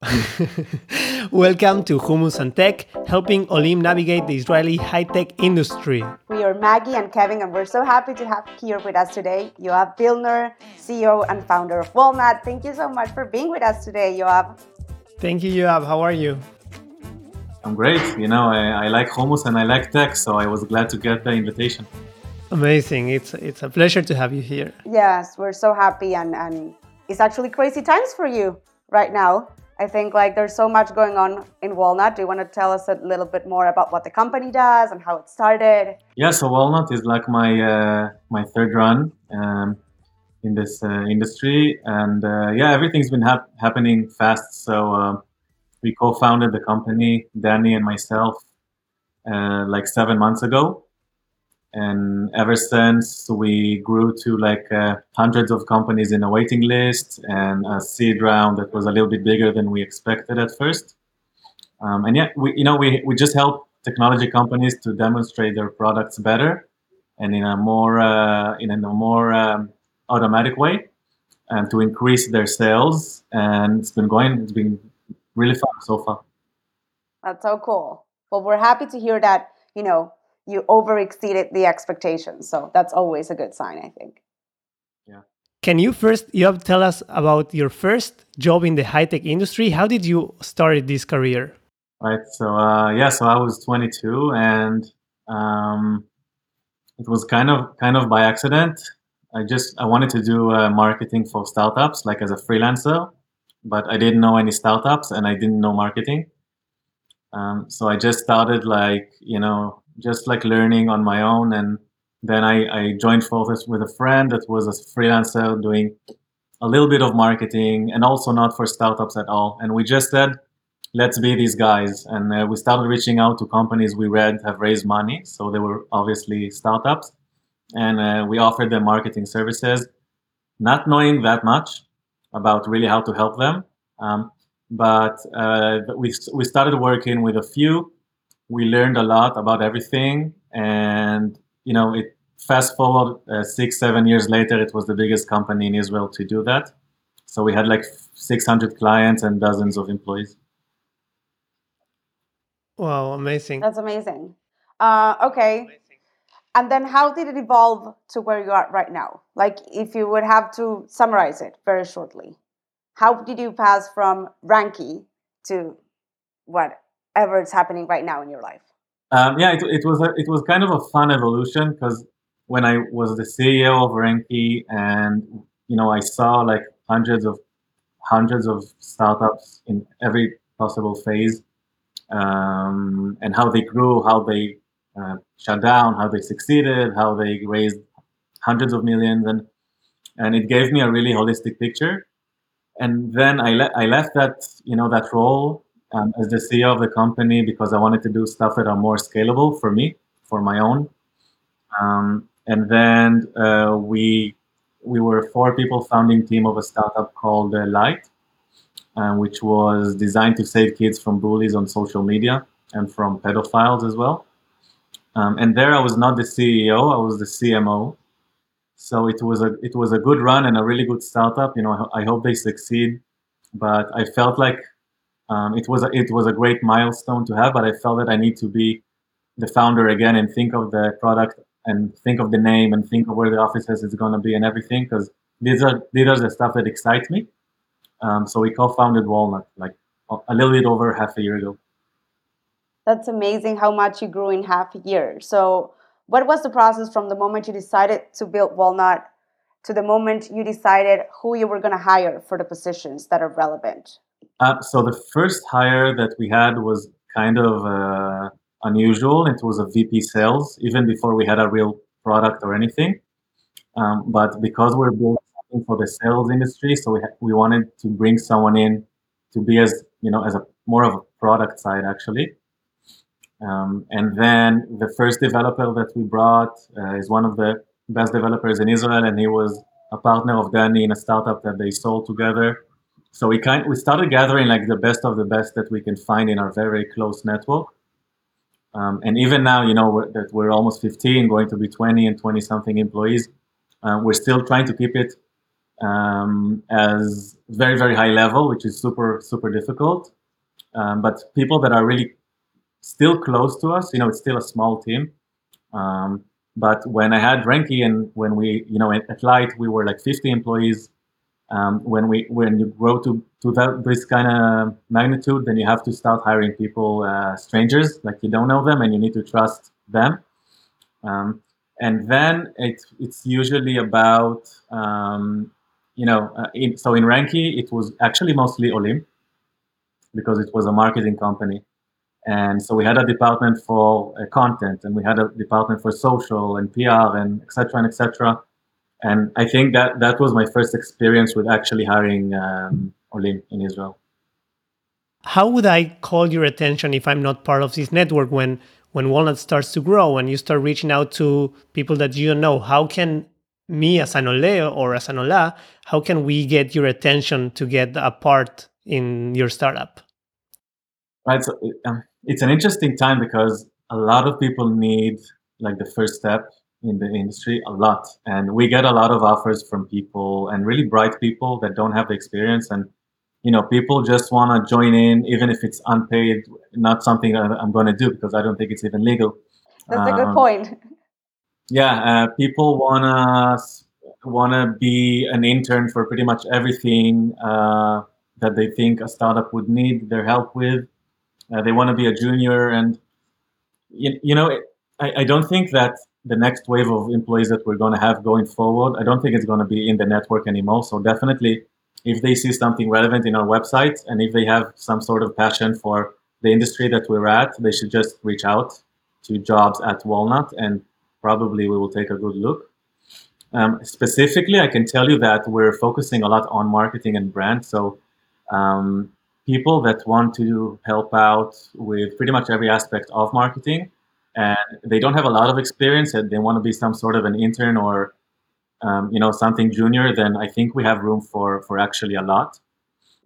Welcome to Hummus and Tech, helping Olim navigate the Israeli high tech industry. We are Maggie and Kevin, and we're so happy to have here with us today Yoav Vilner, CEO and founder of Walnut. Thank you so much for being with us today, Yoav. Thank you, Yoav. How are you? I'm great. You know, I, I like hummus and I like tech, so I was glad to get the invitation. Amazing. It's it's a pleasure to have you here. Yes, we're so happy and, and it's actually crazy times for you right now. I think like there's so much going on in Walnut. Do you want to tell us a little bit more about what the company does and how it started? Yeah, so Walnut is like my uh, my third run um, in this uh, industry, and uh, yeah, everything's been hap- happening fast. So um, we co-founded the company, Danny and myself, uh, like seven months ago, and ever since we grew to like uh, hundreds of companies in a waiting list and a seed round that was a little bit bigger than we expected at first. Um, and yeah we you know we, we just help technology companies to demonstrate their products better and in a more uh, in a more um, automatic way and to increase their sales. And it's been going it's been really fun so far. That's so cool. Well we're happy to hear that you know you over exceeded the expectations. So that's always a good sign, I think. Yeah. Can you first, you have tell us about your first job in the high tech industry? How did you start this career? Right. So uh, yeah, so I was 22, and um, it was kind of kind of by accident. I just I wanted to do uh, marketing for startups, like as a freelancer, but I didn't know any startups, and I didn't know marketing. Um, so I just started like you know just like learning on my own. And then I, I joined forces with a friend that was a freelancer doing a little bit of marketing and also not for startups at all. And we just said, let's be these guys. And uh, we started reaching out to companies we read have raised money. So they were obviously startups. And uh, we offered them marketing services, not knowing that much about really how to help them. Um, but uh, we, we started working with a few we learned a lot about everything and you know it fast forward uh, six seven years later it was the biggest company in israel to do that. So we had like 600 clients and dozens of employees. Wow amazing. That's amazing. Uh, okay. And then how did it evolve to where you are right now? Like if you would have to summarize it very shortly how did you pass from Ranky to what ever is happening right now in your life? Um, yeah, it, it was a, it was kind of a fun evolution because when I was the CEO of Ranky, and you know I saw like hundreds of hundreds of startups in every possible phase um, and how they grew, how they uh, shut down, how they succeeded, how they raised hundreds of millions, and and it gave me a really holistic picture. And then I, le- I left that you know that role um, as the CEO of the company because I wanted to do stuff that are more scalable for me, for my own. Um, and then uh, we we were four people founding team of a startup called uh, Light, uh, which was designed to save kids from bullies on social media and from pedophiles as well. Um, and there, I was not the CEO; I was the CMO. So it was a it was a good run and a really good startup. You know, I, I hope they succeed, but I felt like um, it was a, it was a great milestone to have, but I felt that I need to be the founder again and think of the product and think of the name and think of where the offices is going to be and everything because these are these are the stuff that excites me. Um, so we co-founded Walnut like a little bit over half a year ago. That's amazing how much you grew in half a year. So what was the process from the moment you decided to build Walnut to the moment you decided who you were going to hire for the positions that are relevant? Uh, so the first hire that we had was kind of uh, unusual. It was a VP sales, even before we had a real product or anything. Um, but because we're building for the sales industry, so we ha- we wanted to bring someone in to be as you know as a more of a product side actually. Um, and then the first developer that we brought uh, is one of the best developers in Israel, and he was a partner of Danny in a startup that they sold together so we kind we started gathering like the best of the best that we can find in our very close network. Um, and even now, you know we're, that we're almost 15, going to be 20 and 20 something employees. Uh, we're still trying to keep it um, as very very high level, which is super super difficult. Um, but people that are really still close to us, you know, it's still a small team. Um, but when I had Ranky and when we, you know, at, at Light, we were like 50 employees. Um, when we when you grow to to that, this kind of magnitude, then you have to start hiring people, uh, strangers, like you don't know them, and you need to trust them. Um, and then it's it's usually about um, you know, uh, in, so in Ranky, it was actually mostly Olim because it was a marketing company. And so we had a department for uh, content and we had a department for social and PR and etc. and etc. And I think that that was my first experience with actually hiring um, Olim in Israel. How would I call your attention if I'm not part of this network when when Walnut starts to grow and you start reaching out to people that you don't know? How can me as an Ole or as an Ola, how can we get your attention to get a part in your startup? Right. So um, it's an interesting time because a lot of people need like the first step in the industry a lot. And we get a lot of offers from people and really bright people that don't have the experience. And you know people just want to join in even if it's unpaid not something i'm going to do because i don't think it's even legal. That's um, a good um, point. yeah uh, people want to want to be an intern for pretty much everything uh, that they think a startup would need their help with. Uh, they want to be a junior, and you, you know, I, I don't think that the next wave of employees that we're going to have going forward, I don't think it's going to be in the network anymore. So definitely, if they see something relevant in our website, and if they have some sort of passion for the industry that we're at, they should just reach out to jobs at Walnut, and probably we will take a good look. Um, specifically, I can tell you that we're focusing a lot on marketing and brand. So um, people that want to help out with pretty much every aspect of marketing and they don't have a lot of experience. And they want to be some sort of an intern or um, you know something junior then i think we have room for for actually a lot.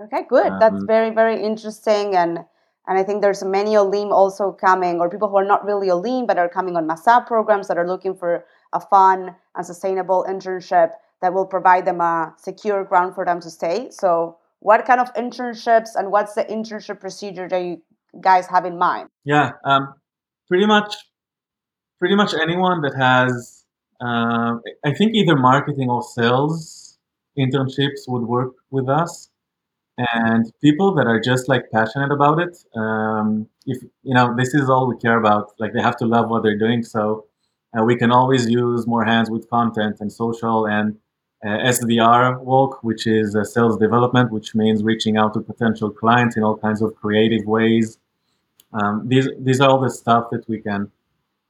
Okay good. Um, that's very very interesting. And and i think there's many olim also coming or people who are not really olim but are coming on masa programs that are looking for a fun and sustainable internship that will provide them a secure ground for them to stay. So what kind of internships and what's the internship procedure that you guys have in mind? Yeah, um, pretty much, pretty much anyone that has, uh, I think either marketing or sales internships would work with us, and people that are just like passionate about it. Um, if you know, this is all we care about. Like they have to love what they're doing, so uh, we can always use more hands with content and social and uh, SDR work, which is sales development, which means reaching out to potential clients in all kinds of creative ways. Um, these these are all the stuff that we can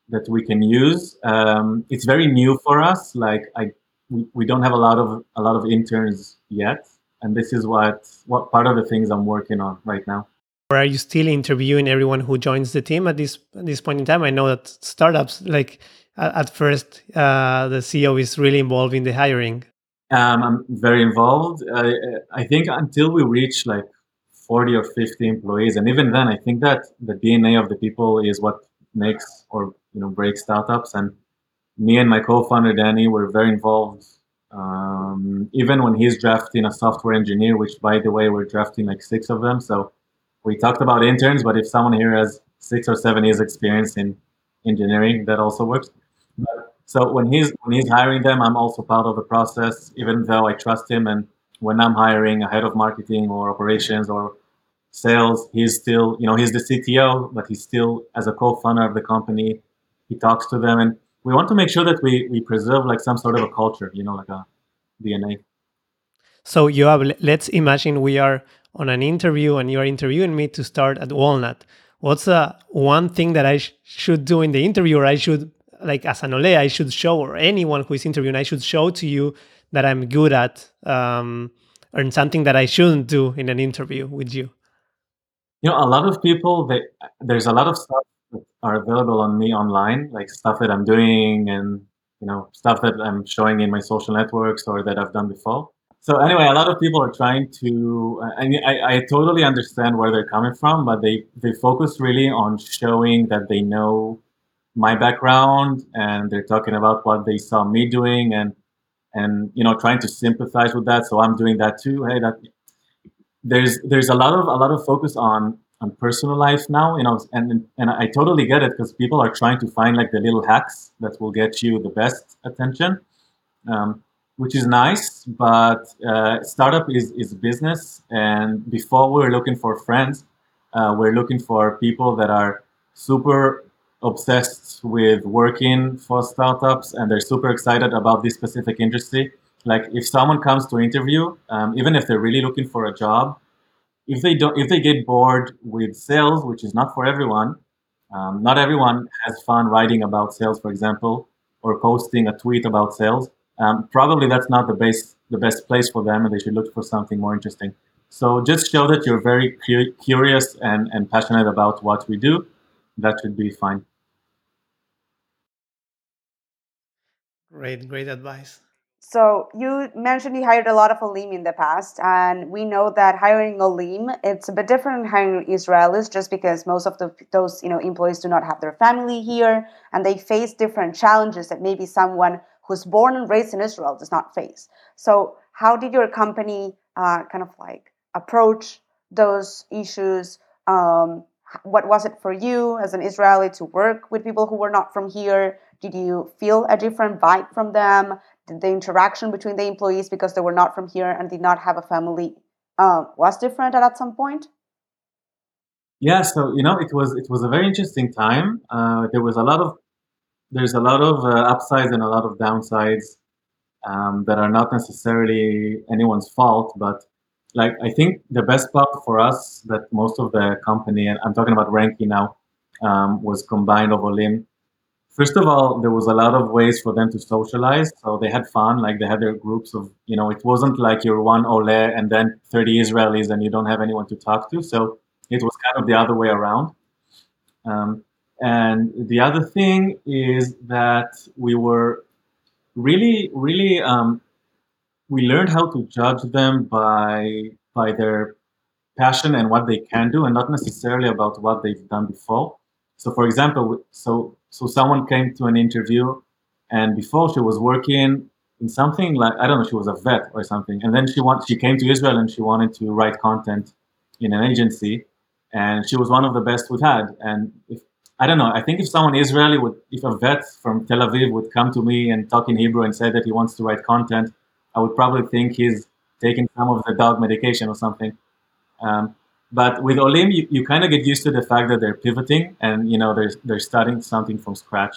that we can use. Um, it's very new for us. Like I, we, we don't have a lot of a lot of interns yet, and this is what what part of the things I'm working on right now. Or are you still interviewing everyone who joins the team at this at this point in time? I know that startups like at first uh, the CEO is really involved in the hiring. Um, I'm very involved. I, I think until we reach like 40 or 50 employees, and even then, I think that the DNA of the people is what makes or you know breaks startups. And me and my co-founder Danny were very involved. Um, even when he's drafting a software engineer, which by the way, we're drafting like six of them. So we talked about interns, but if someone here has six or seven years experience in engineering, that also works. So when he's when he's hiring them, I'm also part of the process, even though I trust him. And when I'm hiring a head of marketing or operations or sales, he's still, you know, he's the CTO, but he's still as a co-founder of the company. He talks to them, and we want to make sure that we we preserve like some sort of a culture, you know, like a DNA. So you have let's imagine we are on an interview and you are interviewing me to start at Walnut. What's the one thing that I sh- should do in the interview, or I should like as an Ole, I should show, or anyone who is interviewing, I should show to you that I'm good at, um, or something that I shouldn't do in an interview with you? You know, a lot of people, they, there's a lot of stuff that are available on me online, like stuff that I'm doing and, you know, stuff that I'm showing in my social networks or that I've done before. So anyway, a lot of people are trying to, and I, I totally understand where they're coming from, but they, they focus really on showing that they know my background and they're talking about what they saw me doing and and you know trying to sympathize with that. So I'm doing that too. Hey, that there's there's a lot of a lot of focus on on personal life now, you know, and and I totally get it because people are trying to find like the little hacks that will get you the best attention, um, which is nice. But uh, startup is is business, and before we're looking for friends, uh, we're looking for people that are super obsessed with working for startups and they're super excited about this specific industry. Like if someone comes to interview, um, even if they're really looking for a job, if they don't, if they get bored with sales, which is not for everyone, um, not everyone has fun writing about sales, for example, or posting a tweet about sales. Um, probably that's not the best the best place for them, and they should look for something more interesting. So just show that you're very cu- curious and, and passionate about what we do. That should be fine. Great, great advice. So you mentioned you hired a lot of Olim in the past, and we know that hiring Olim it's a bit different than hiring Israelis, just because most of the, those you know employees do not have their family here, and they face different challenges that maybe someone who's born and raised in Israel does not face. So how did your company uh, kind of like approach those issues? Um, what was it for you as an Israeli to work with people who were not from here? Did you feel a different vibe from them? Did the interaction between the employees, because they were not from here and did not have a family, uh, was different at some point? Yeah, so you know, it was it was a very interesting time. Uh, there was a lot of there's a lot of uh, upsides and a lot of downsides um, that are not necessarily anyone's fault, but like I think the best part for us that most of the company, and I'm talking about Ranky now, um, was combined of Olim first of all, there was a lot of ways for them to socialize. So they had fun, like they had their groups of, you know, it wasn't like you're one Ole and then 30 Israelis and you don't have anyone to talk to. So it was kind of the other way around. Um, and the other thing is that we were really, really, um, we learned how to judge them by by their passion and what they can do, and not necessarily about what they've done before. So, for example, so so someone came to an interview, and before she was working in something like I don't know, she was a vet or something, and then she want she came to Israel and she wanted to write content in an agency, and she was one of the best we had. And if I don't know, I think if someone Israeli would, if a vet from Tel Aviv would come to me and talk in Hebrew and say that he wants to write content, I would probably think he's taking some of the dog medication or something. Um, but with Olim, you, you kind of get used to the fact that they're pivoting and you know they're they're starting something from scratch.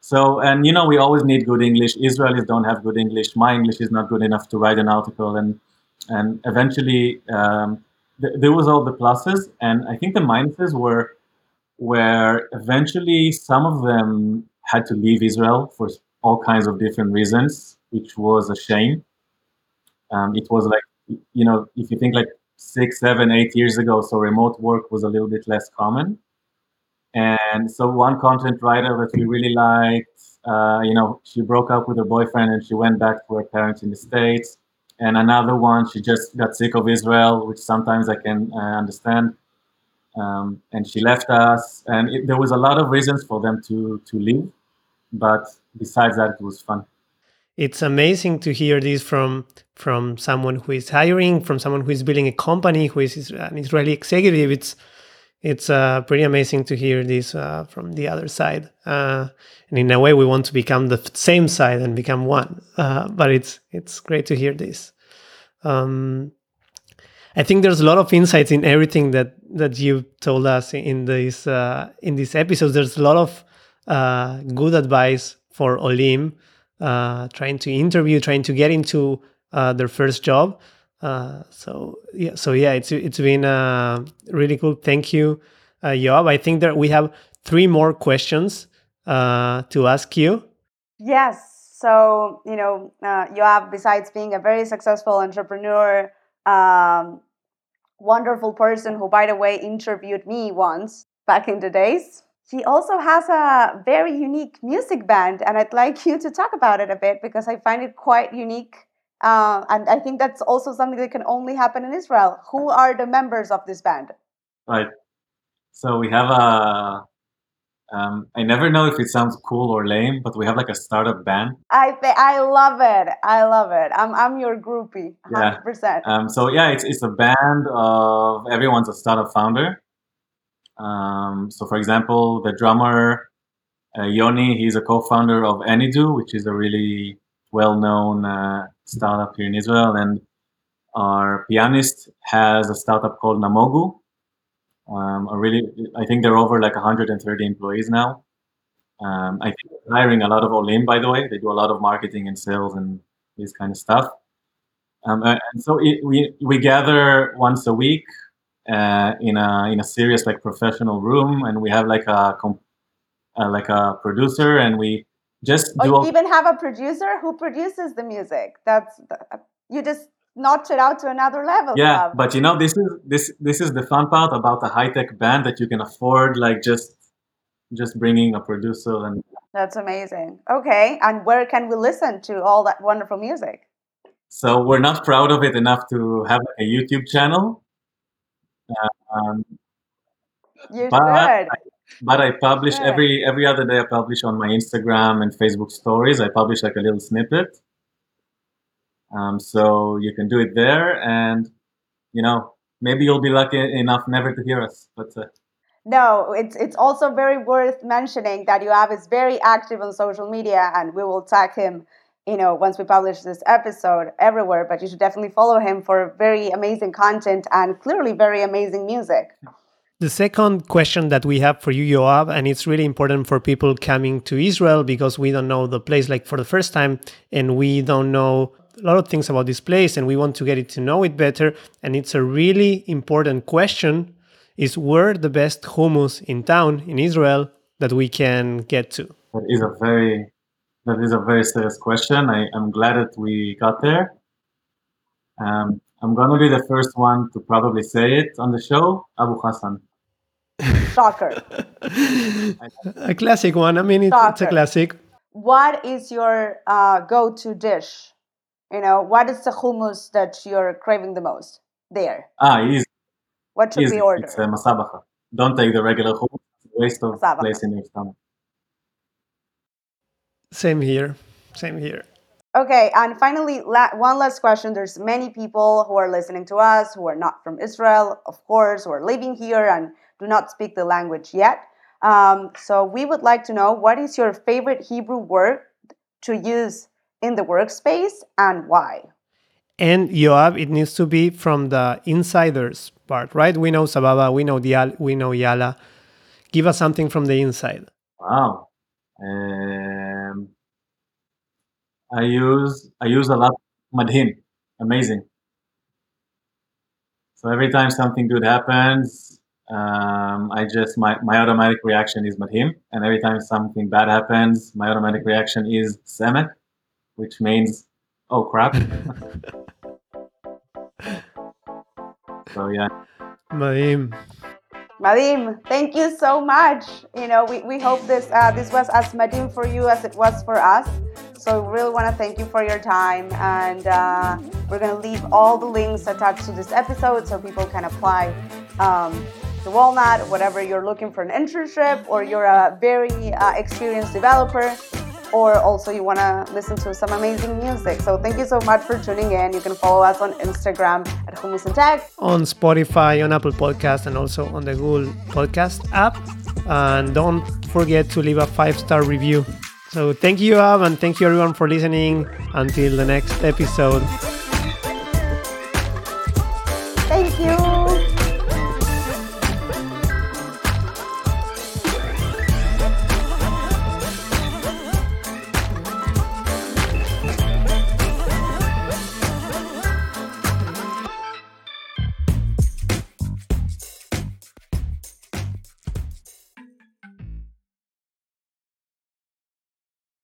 So and you know we always need good English. Israelis don't have good English. My English is not good enough to write an article, and and eventually um, th- there was all the pluses, and I think the minuses were where eventually some of them had to leave Israel for all kinds of different reasons, which was a shame. Um, it was like you know if you think like six, seven, eight years ago, so remote work was a little bit less common. And so one content writer that we really liked, uh, you know, she broke up with her boyfriend and she went back to her parents in the States. And another one, she just got sick of Israel, which sometimes I can uh, understand. Um, and she left us. And it, there was a lot of reasons for them to, to leave. But besides that, it was fun it's amazing to hear this from from someone who is hiring, from someone who is building a company, who is an Israeli executive. It's it's uh, pretty amazing to hear this uh, from the other side. Uh, and in a way, we want to become the same side and become one. Uh, but it's it's great to hear this. Um, I think there's a lot of insights in everything that that you told us in this uh, in this episode. There's a lot of uh, good advice for Olim uh, trying to interview, trying to get into uh, their first job. Uh, so yeah, so yeah, it's it's been uh, really cool. Thank you, uh, Yoav. I think that we have three more questions uh, to ask you. Yes. So you know, uh, Yoav, besides being a very successful entrepreneur, um, wonderful person who, by the way, interviewed me once back in the days he also has a very unique music band, and I'd like you to talk about it a bit because I find it quite unique. Uh, and I think that's also something that can only happen in Israel. Who are the members of this band? Right. So we have a Um, I never know if it sounds cool or lame, but we have like a startup band. I I love it. I love it. I'm I'm your groupie, hundred yeah. percent. Um, so yeah, it's it's a band of everyone's a startup founder. Um, so for example, the drummer uh, Yoni, he's a co-founder of Any.do, which is a really well-known uh, startup here in Israel, and our pianist has a startup called Namogoo, um, really, I think they're over like 130 employees now. Um, I think hiring a lot of Olim, by the way. They do a lot of marketing and sales and this kind of stuff. Um, and so it, we we gather once a week uh, in a in a serious like professional room, and we have like a uh, like a producer, and we just do. you even have a producer who produces the music. That's the, you just notch it out to another level. Yeah, but you know, this is this this is the fun part about a high tech band that you can afford, like just just bringing a producer and. That's amazing. Okay, and where can we listen to all that wonderful music? So we're not proud of it enough to have a YouTube channel. Um, you but I, but I publish every every other day. I publish on my Instagram and Facebook stories. I publish like a little snippet um, so you can do it there, and you know maybe you'll be lucky enough never to hear us. But uh, no, it's it's also very worth mentioning that Yoav is very active on social media, and we will tag him. You know, once we publish this episode everywhere, but you should definitely follow him for very amazing content and clearly very amazing music. The second question that we have for you, Yoav, and it's really important for people coming to Israel because we don't know the place like for the first time and we don't know a lot of things about this place and we want to get it to know it better. And it's a really important question is where the best hummus in town in Israel that we can get to? That is a very that is a very serious question. I, am glad that we got there. Um, I'm going to be the first one to probably say it on the show, Abu Hassan. Shocker. a classic one. I mean, it's, it's a classic. What is your uh, go-to dish you know, what is the hummus that you're craving the most there? Ah, easy. What should easy. we order? It's uh, masabacha. Don't take the regular hummus. Waste of masabacha. place in your stomach. Same here. Same here. Okay, and finally, la- one last question. There's many people who are listening to us who are not from Israel, of course, who are living here and do not speak the language yet. Um, so we would like to know what is your favorite Hebrew word to use in the workspace and why. And Yoav, it needs to be from the insiders part, right? We know Sababa, we know Dial, we know Yala. Give us something from the inside. Wow. Um, I use I use a lot Madhim. Amazing. So every time something good happens, um, I just my, my automatic reaction is Madhim, and every time something bad happens, my automatic reaction is Semek which means oh crap. so yeah. Madim. Madim, thank you so much. You know, we, we hope this uh, this was as Madim for you as it was for us. So we really want to thank you for your time, and uh, we're gonna leave all the links attached to this episode so people can apply um, to Walnut, whatever you're looking for an internship or you're a very uh, experienced developer or also you want to listen to some amazing music. So thank you so much for tuning in. You can follow us on Instagram at Hummus and Tech, on Spotify, on Apple Podcast, and also on the Google Podcast app. And don't forget to leave a five star review. So thank you, Ab, and thank you everyone for listening. Until the next episode.